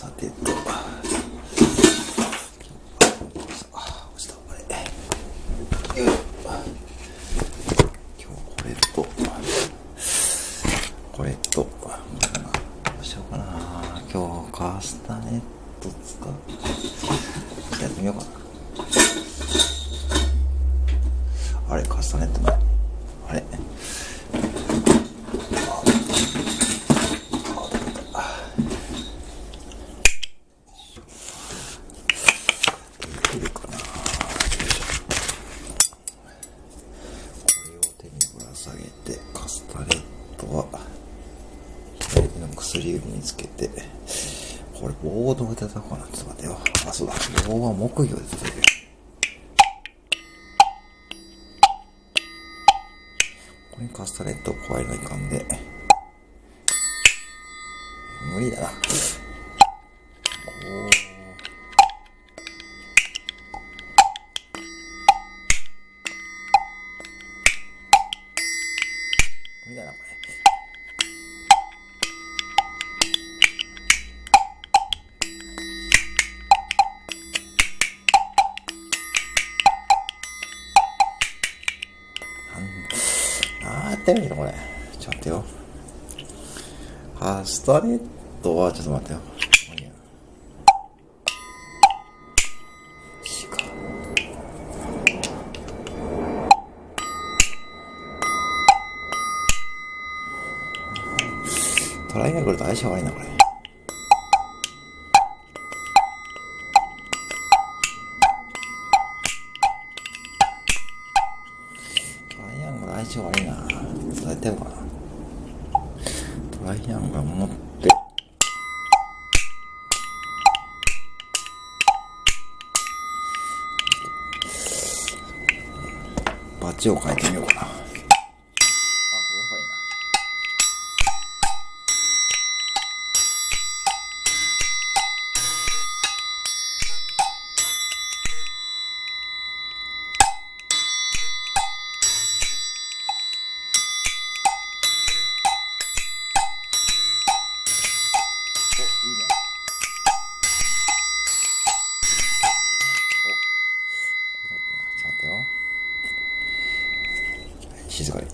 さてと。あ、落ちた。あれ。よい今日これと、これと、どうしようかな。今日カスタネット使って、やってみようかな。あれ、カスタネットない。あれ。できるかなよいしょこれを手にぶら下げてカスタネットは左手の薬指につけてこれ棒をどうやって叩こうかなちょっと待ってよ。あそうだ棒は木魚で叩いてるこれにカスタネットを加えないかんで無理だなこうみたいなこれなんあーやってるけどこれ。ちょっと待ってよ。あストレートはちょっと待ってよもういいや違うトライアングルと相性悪いな、これ。トライアングル相性悪いな。どうやってるかな。トライアングル持って。バチを変えてみようかな。あ、この方がいいな。お、いいね。お、これだけな。ちょっと待ってよ。静かに。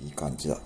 いい感じだ。